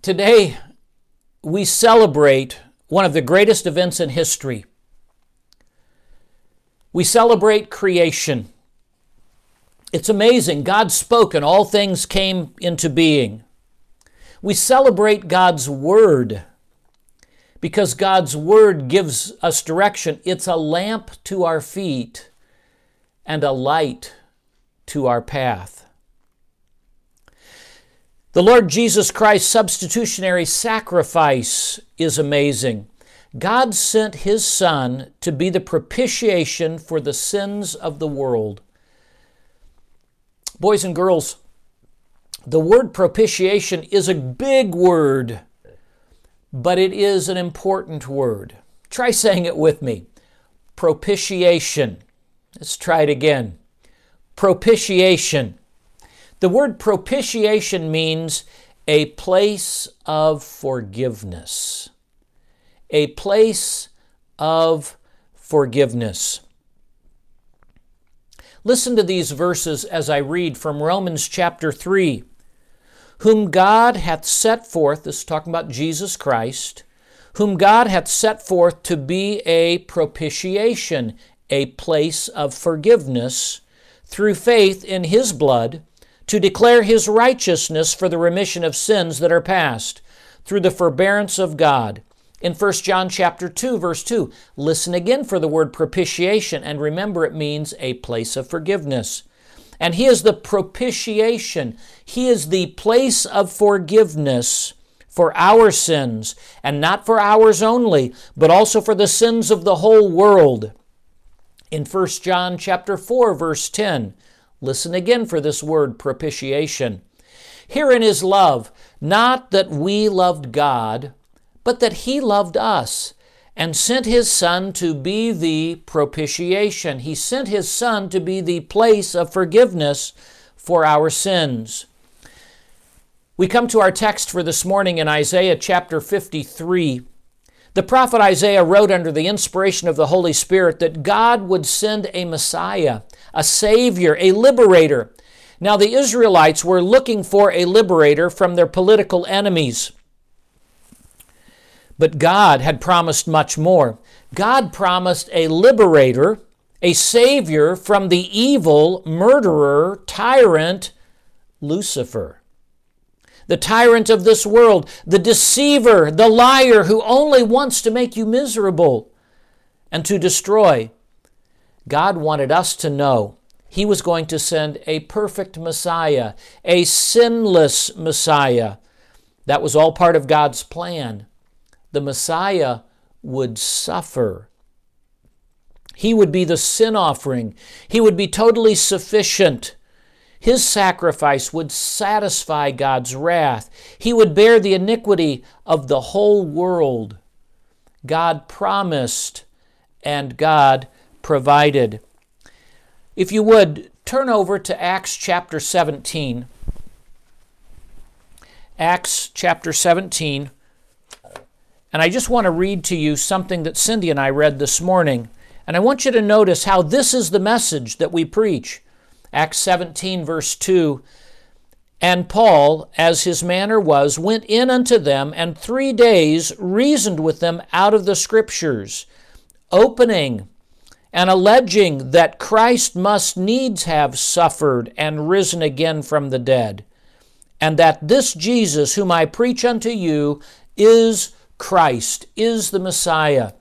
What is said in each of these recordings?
Today, we celebrate one of the greatest events in history. We celebrate creation. It's amazing. God spoke and all things came into being. We celebrate God's Word because God's Word gives us direction. It's a lamp to our feet and a light to our path. The Lord Jesus Christ's substitutionary sacrifice is amazing. God sent His Son to be the propitiation for the sins of the world. Boys and girls, the word propitiation is a big word, but it is an important word. Try saying it with me propitiation. Let's try it again. Propitiation. The word propitiation means a place of forgiveness. A place of forgiveness. Listen to these verses as I read from Romans chapter 3. Whom God hath set forth, this is talking about Jesus Christ, whom God hath set forth to be a propitiation, a place of forgiveness, through faith in his blood to declare his righteousness for the remission of sins that are past through the forbearance of God. In 1 John chapter 2 verse 2, listen again for the word propitiation and remember it means a place of forgiveness. And he is the propitiation. He is the place of forgiveness for our sins, and not for ours only, but also for the sins of the whole world. In 1 John chapter 4 verse 10, Listen again for this word propitiation. Herein is love, not that we loved God, but that He loved us and sent His Son to be the propitiation. He sent His Son to be the place of forgiveness for our sins. We come to our text for this morning in Isaiah chapter 53. The prophet Isaiah wrote under the inspiration of the Holy Spirit that God would send a Messiah, a Savior, a liberator. Now, the Israelites were looking for a liberator from their political enemies. But God had promised much more. God promised a liberator, a Savior from the evil, murderer, tyrant, Lucifer the tyrant of this world, the deceiver, the liar who only wants to make you miserable and to destroy. God wanted us to know He was going to send a perfect Messiah, a sinless Messiah. That was all part of God's plan. The Messiah would suffer. He would be the sin offering. He would be totally sufficient. His sacrifice would satisfy God's wrath. He would bear the iniquity of the whole world. God promised and God provided. If you would, turn over to Acts chapter 17. Acts chapter 17. And I just want to read to you something that Cindy and I read this morning. And I want you to notice how this is the message that we preach. Acts 17, verse 2 And Paul, as his manner was, went in unto them, and three days reasoned with them out of the Scriptures, opening and alleging that Christ must needs have suffered and risen again from the dead, and that this Jesus, whom I preach unto you, is Christ, is the Messiah.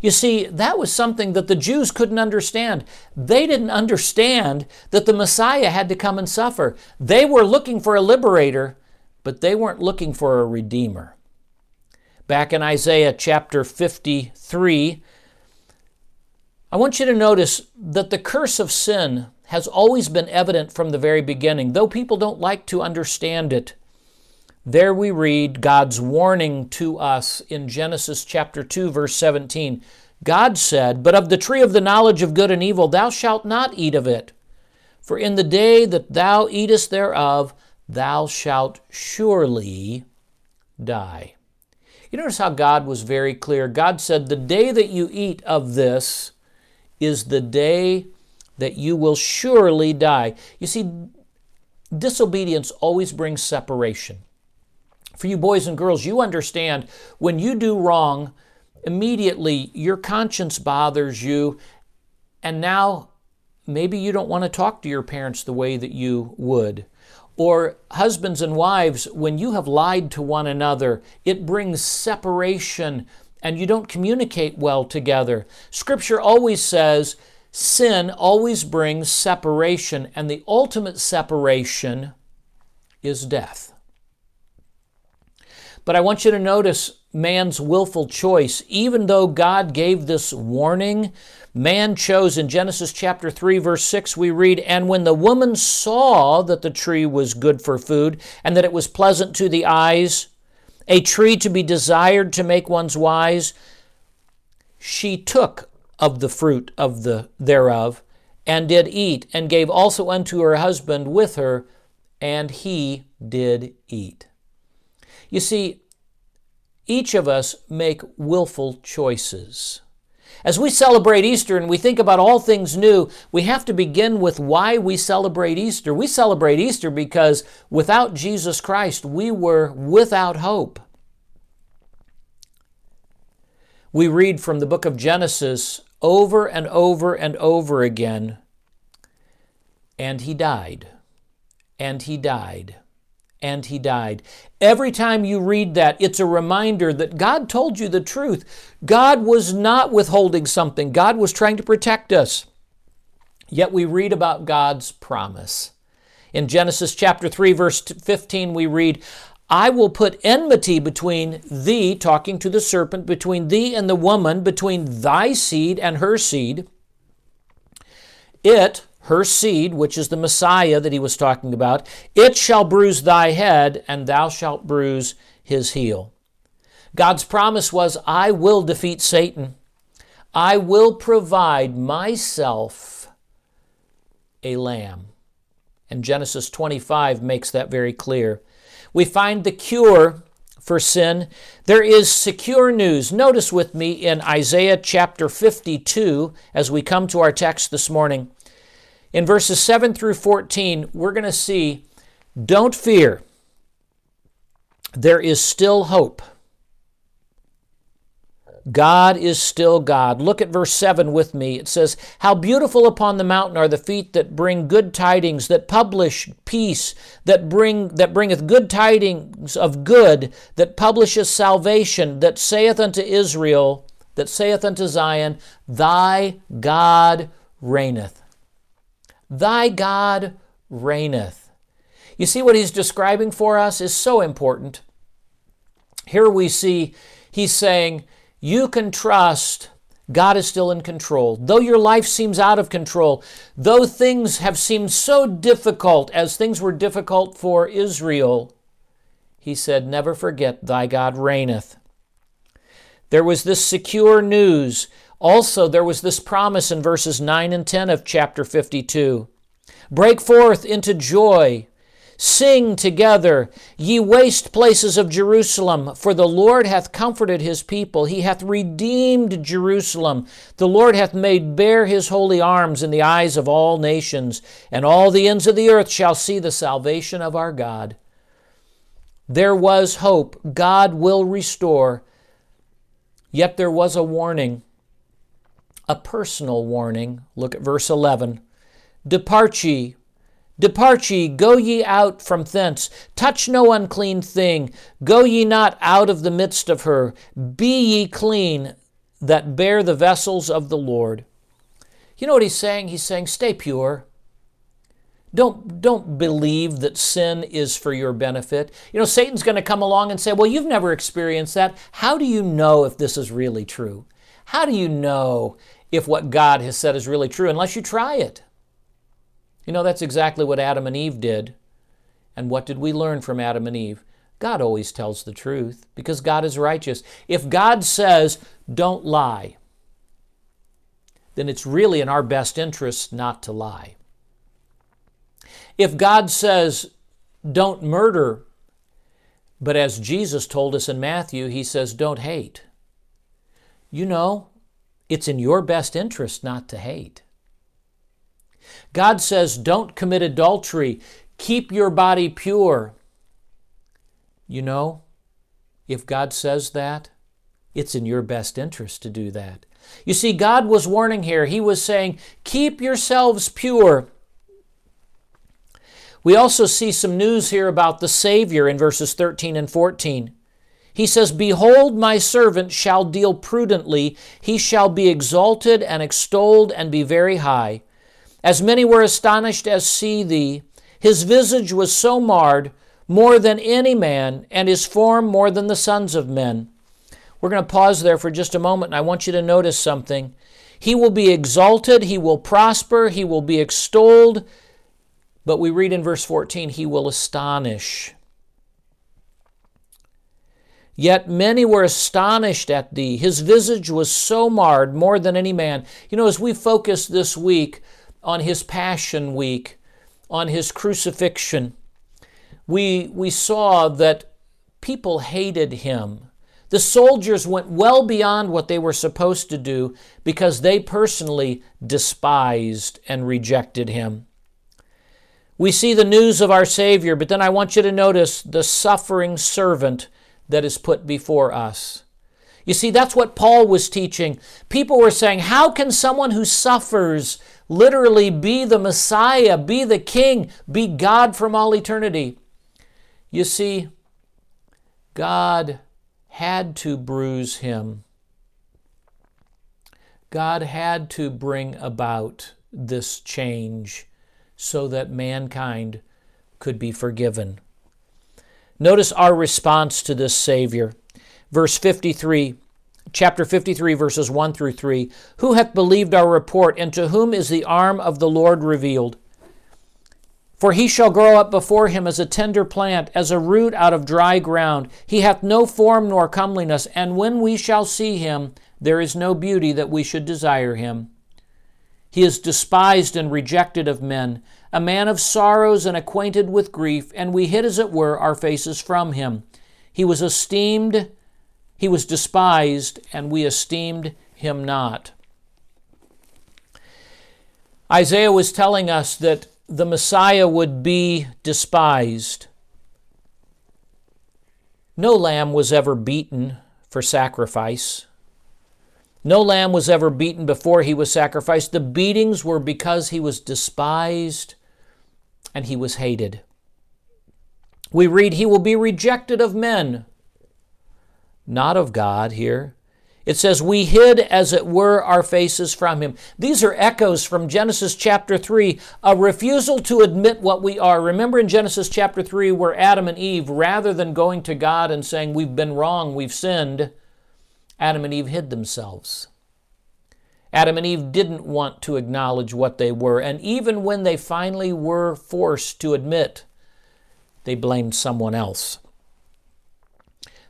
You see, that was something that the Jews couldn't understand. They didn't understand that the Messiah had to come and suffer. They were looking for a liberator, but they weren't looking for a redeemer. Back in Isaiah chapter 53, I want you to notice that the curse of sin has always been evident from the very beginning, though people don't like to understand it. There we read God's warning to us in Genesis chapter 2, verse 17. God said, But of the tree of the knowledge of good and evil thou shalt not eat of it, for in the day that thou eatest thereof thou shalt surely die. You notice how God was very clear. God said, The day that you eat of this is the day that you will surely die. You see, disobedience always brings separation. For you boys and girls, you understand when you do wrong, immediately your conscience bothers you, and now maybe you don't want to talk to your parents the way that you would. Or husbands and wives, when you have lied to one another, it brings separation and you don't communicate well together. Scripture always says sin always brings separation, and the ultimate separation is death. But I want you to notice man's willful choice. Even though God gave this warning, man chose in Genesis chapter 3, verse 6, we read, And when the woman saw that the tree was good for food, and that it was pleasant to the eyes, a tree to be desired to make one's wise, she took of the fruit of the thereof, and did eat, and gave also unto her husband with her, and he did eat. You see, each of us make willful choices. As we celebrate Easter and we think about all things new, we have to begin with why we celebrate Easter. We celebrate Easter because without Jesus Christ, we were without hope. We read from the book of Genesis over and over and over again, and he died, and he died, and he died. Every time you read that, it's a reminder that God told you the truth. God was not withholding something, God was trying to protect us. Yet we read about God's promise. In Genesis chapter 3, verse 15, we read, I will put enmity between thee, talking to the serpent, between thee and the woman, between thy seed and her seed. It, her seed, which is the Messiah that he was talking about, it shall bruise thy head, and thou shalt bruise his heel. God's promise was, I will defeat Satan. I will provide myself a lamb. And Genesis 25 makes that very clear. We find the cure for sin. There is secure news. Notice with me in Isaiah chapter 52 as we come to our text this morning. In verses 7 through 14, we're going to see don't fear, there is still hope. God is still God. Look at verse 7 with me. It says, How beautiful upon the mountain are the feet that bring good tidings, that publish peace, that bring that bringeth good tidings of good, that publisheth salvation, that saith unto Israel, that saith unto Zion, Thy God reigneth. Thy God reigneth. You see what he's describing for us is so important. Here we see he's saying, You can trust God is still in control. Though your life seems out of control, though things have seemed so difficult as things were difficult for Israel, he said, Never forget, thy God reigneth. There was this secure news also, there was this promise in verses 9 and 10 of chapter 52 Break forth into joy. Sing together, ye waste places of Jerusalem, for the Lord hath comforted his people. He hath redeemed Jerusalem. The Lord hath made bare his holy arms in the eyes of all nations, and all the ends of the earth shall see the salvation of our God. There was hope. God will restore. Yet there was a warning a personal warning. Look at verse 11. Depart ye, depart ye, go ye out from thence, touch no unclean thing, go ye not out of the midst of her, be ye clean that bear the vessels of the Lord. You know what he's saying? He's saying, stay pure. Don't, don't believe that sin is for your benefit. You know, Satan's going to come along and say, Well, you've never experienced that. How do you know if this is really true? How do you know if what God has said is really true unless you try it. You know, that's exactly what Adam and Eve did. And what did we learn from Adam and Eve? God always tells the truth because God is righteous. If God says, don't lie, then it's really in our best interest not to lie. If God says, don't murder, but as Jesus told us in Matthew, he says, don't hate. You know, it's in your best interest not to hate. God says, don't commit adultery, keep your body pure. You know, If God says that, it's in your best interest to do that. You see, God was warning here. He was saying, Keep yourselves pure. We also see some news here about the Savior in verses 13 and 14. He says, Behold, my servant shall deal prudently, he shall be exalted and extolled and be very high. As many were astonished as see thee, his visage was so marred, more than any man, and his form more than the sons of men. We're going to pause there for just a moment, and I want you to notice something. He will be exalted, he will prosper, he will be extolled, but we read in verse 14, he will astonish. Yet many were astonished at thee. His visage was so marred more than any man. You know, as we focus this week on his Passion Week, on his crucifixion, we, we saw that people hated him. The soldiers went well beyond what they were supposed to do because they personally despised and rejected him. We see the news of our Savior, but then I want you to notice the suffering servant that is put before us. You see, that's what Paul was teaching. People were saying, How can someone who suffers literally be the Messiah, be the King, be God from all eternity? You see, God had to bruise him. God had to bring about this change so that mankind could be forgiven. Notice our response to this Savior. Verse 53, chapter 53, verses 1 through 3. Who hath believed our report, and to whom is the arm of the Lord revealed? For he shall grow up before him as a tender plant, as a root out of dry ground. He hath no form nor comeliness, and when we shall see him, there is no beauty that we should desire him. He is despised and rejected of men, a man of sorrows and acquainted with grief, and we hid, as it were, our faces from him. He was esteemed, he was despised, and we esteemed him not. Isaiah was telling us that the Messiah would be despised. No lamb was ever beaten for sacrifice. No lamb was ever beaten before he was sacrificed. The beatings were because he was despised and he was hated. We read, He will be rejected of men, not of God here. It says, We hid, as it were, our faces from him. These are echoes from Genesis chapter 3, a refusal to admit what we are. Remember in Genesis chapter 3, where Adam and Eve, rather than going to God and saying, We've been wrong, we've sinned, Adam and Eve hid themselves. Adam and Eve didn't want to acknowledge what they were, and even when they finally were forced to admit, they blamed someone else.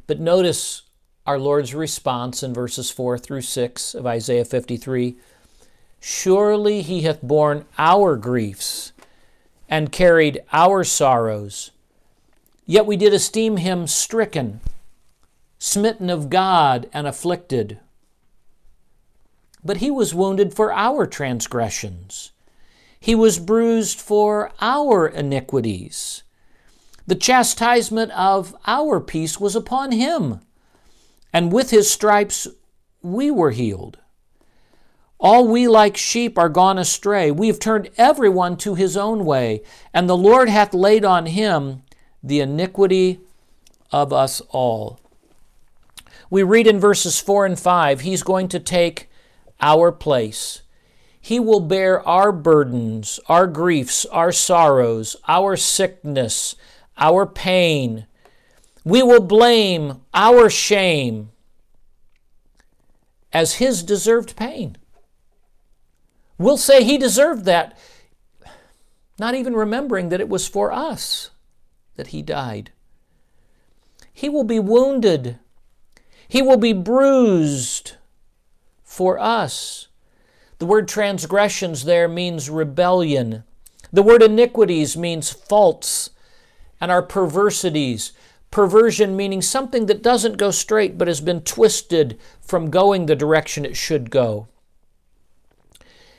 But notice our Lord's response in verses 4 through 6 of Isaiah 53 Surely he hath borne our griefs and carried our sorrows. Yet we did esteem him stricken, smitten of God, and afflicted. But he was wounded for our transgressions, he was bruised for our iniquities. The chastisement of our peace was upon him and with his stripes we were healed. All we like sheep are gone astray. We have turned everyone to his own way, and the Lord hath laid on him the iniquity of us all. We read in verses 4 and 5 He's going to take our place. He will bear our burdens, our griefs, our sorrows, our sickness, our pain, we will blame our shame as his deserved pain. We'll say he deserved that, not even remembering that it was for us that he died. He will be wounded, he will be bruised for us. The word transgressions there means rebellion. The word iniquities means faults and our perversities. Perversion meaning something that doesn't go straight but has been twisted from going the direction it should go.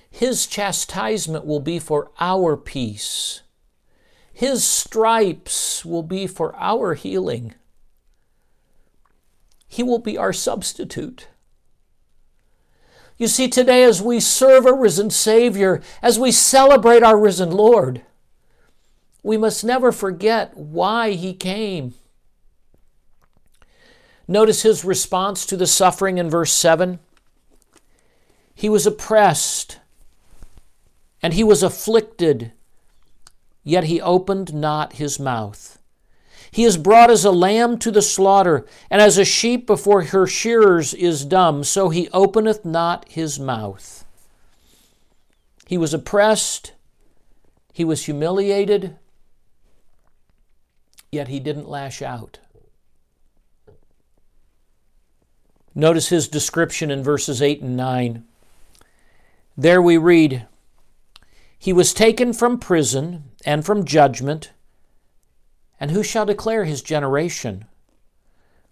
His chastisement will be for our peace. His stripes will be for our healing. He will be our substitute. You see, today as we serve a risen Savior, as we celebrate our risen Lord, we must never forget why He came. Notice His response to the suffering in verse 7. He was oppressed and He was afflicted, yet He opened not His mouth. He is brought as a lamb to the slaughter, and as a sheep before her shearers is dumb, so he openeth not his mouth. He was oppressed, he was humiliated, yet he didn't lash out. Notice his description in verses 8 and 9. There we read, He was taken from prison and from judgment. And who shall declare his generation?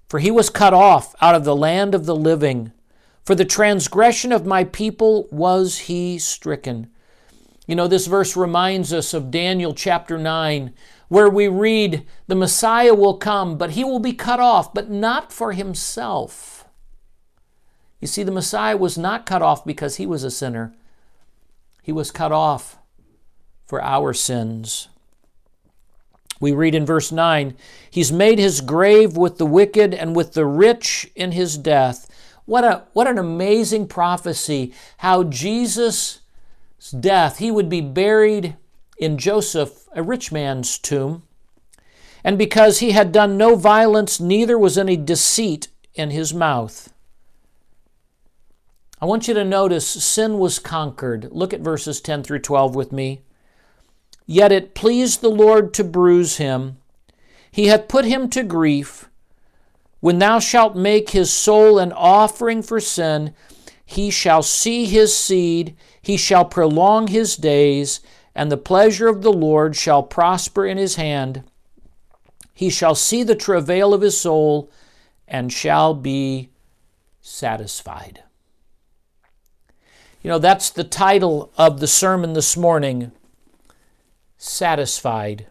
For he was cut off out of the land of the living. For the transgression of my people was he stricken. You know, this verse reminds us of Daniel chapter 9, where we read, The Messiah will come, but he will be cut off, but not for himself. You see, the Messiah was not cut off because he was a sinner, he was cut off for our sins. We read in verse 9, He's made his grave with the wicked and with the rich in his death. What, a, what an amazing prophecy how Jesus' death, he would be buried in Joseph, a rich man's tomb. And because he had done no violence, neither was any deceit in his mouth. I want you to notice sin was conquered. Look at verses 10 through 12 with me. Yet it pleased the Lord to bruise him. He hath put him to grief. When thou shalt make his soul an offering for sin, he shall see his seed, he shall prolong his days, and the pleasure of the Lord shall prosper in his hand. He shall see the travail of his soul, and shall be satisfied. You know, that's the title of the sermon this morning satisfied.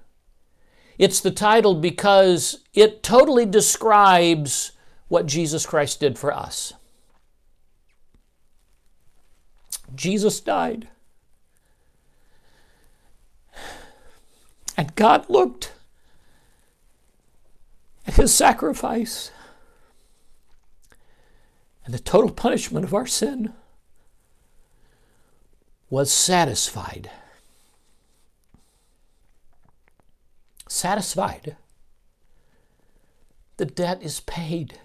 It's the title because it totally describes what Jesus Christ did for us. Jesus died. And God looked at his sacrifice and the total punishment of our sin was satisfied. Satisfied. The debt is paid.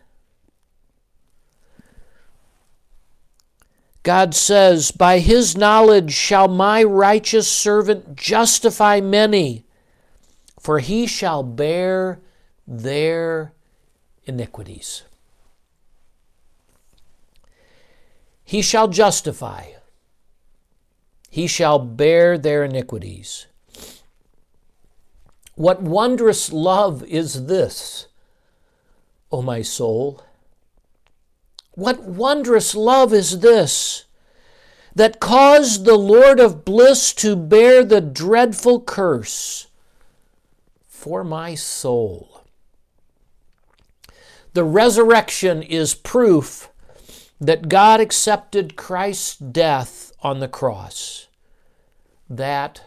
God says, By his knowledge shall my righteous servant justify many, for he shall bear their iniquities. He shall justify, he shall bear their iniquities. What wondrous love is this, O my soul? What wondrous love is this that caused the Lord of bliss to bear the dreadful curse for my soul? The resurrection is proof that God accepted Christ's death on the cross. That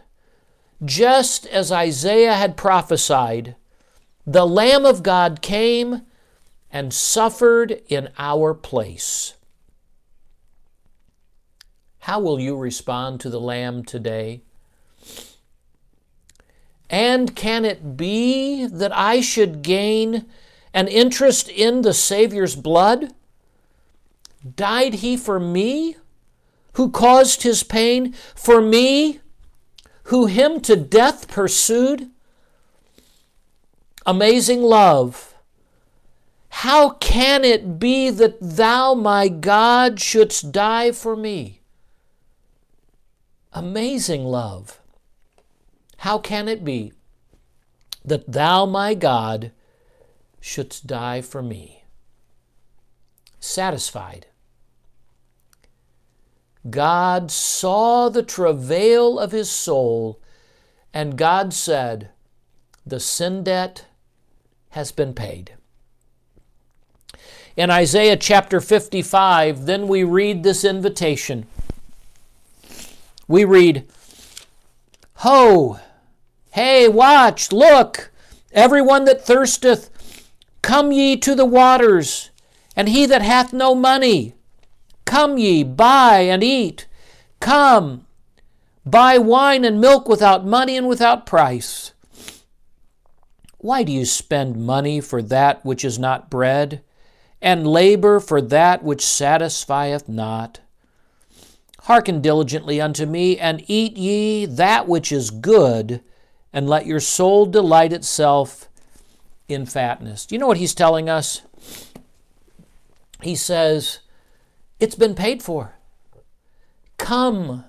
just as Isaiah had prophesied, the Lamb of God came and suffered in our place. How will you respond to the Lamb today? And can it be that I should gain an interest in the Savior's blood? Died he for me, who caused his pain? For me, who him to death pursued? Amazing love. How can it be that thou, my God, shouldst die for me? Amazing love. How can it be that thou, my God, shouldst die for me? Satisfied God saw the travail of his soul, and God said, The sin debt has been paid. in Isaiah chapter 55, then we read this invitation. We read, Ho, hey, watch, look, everyone that thirsteth, come ye to the waters, and he that hath no money, come ye, buy and eat. Come, buy wine and milk without money and without price. Why do you spend money for that which is not bread, and labor for that which satisfieth not? Hearken diligently unto me, and eat ye that which is good, and let your soul delight itself in fatness. Do you know what he's telling us? He says, It's been paid for. Come,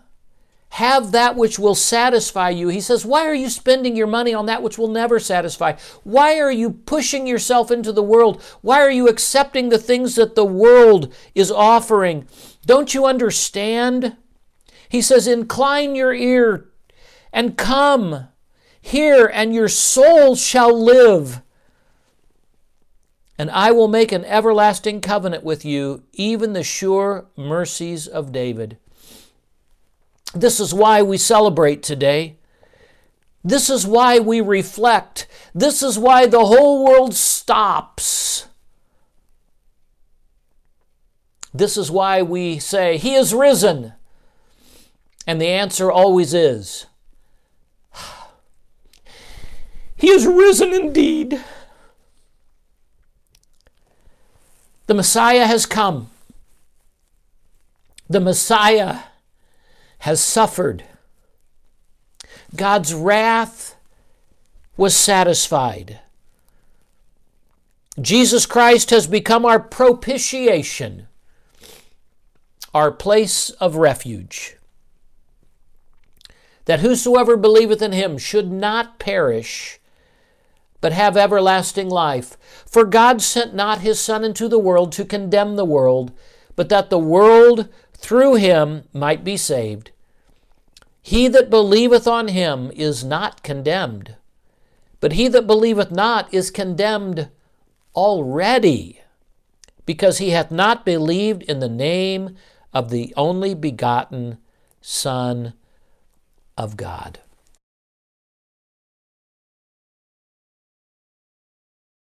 have that which will satisfy you. He says, Why are you spending your money on that which will never satisfy? Why are you pushing yourself into the world? Why are you accepting the things that the world is offering? Don't you understand? He says, Incline your ear and come. Hear, and your soul shall live. And I will make an everlasting covenant with you, even the sure mercies of David. This is why we celebrate today. This is why we reflect. This is why the whole world stops this is why we say, He is risen. And the answer always is, He is risen indeed. The Messiah has come. The Messiah has suffered. God's wrath was satisfied. Jesus Christ has become our propitiation our place of refuge. That whosoever believeth in him should not perish, but have everlasting life. For God sent not his Son into the world to condemn the world, but that the world through him might be saved. He that believeth on him is not condemned, but he that believeth not is condemned already, because he hath not believed in the name of the only begotten Son of God.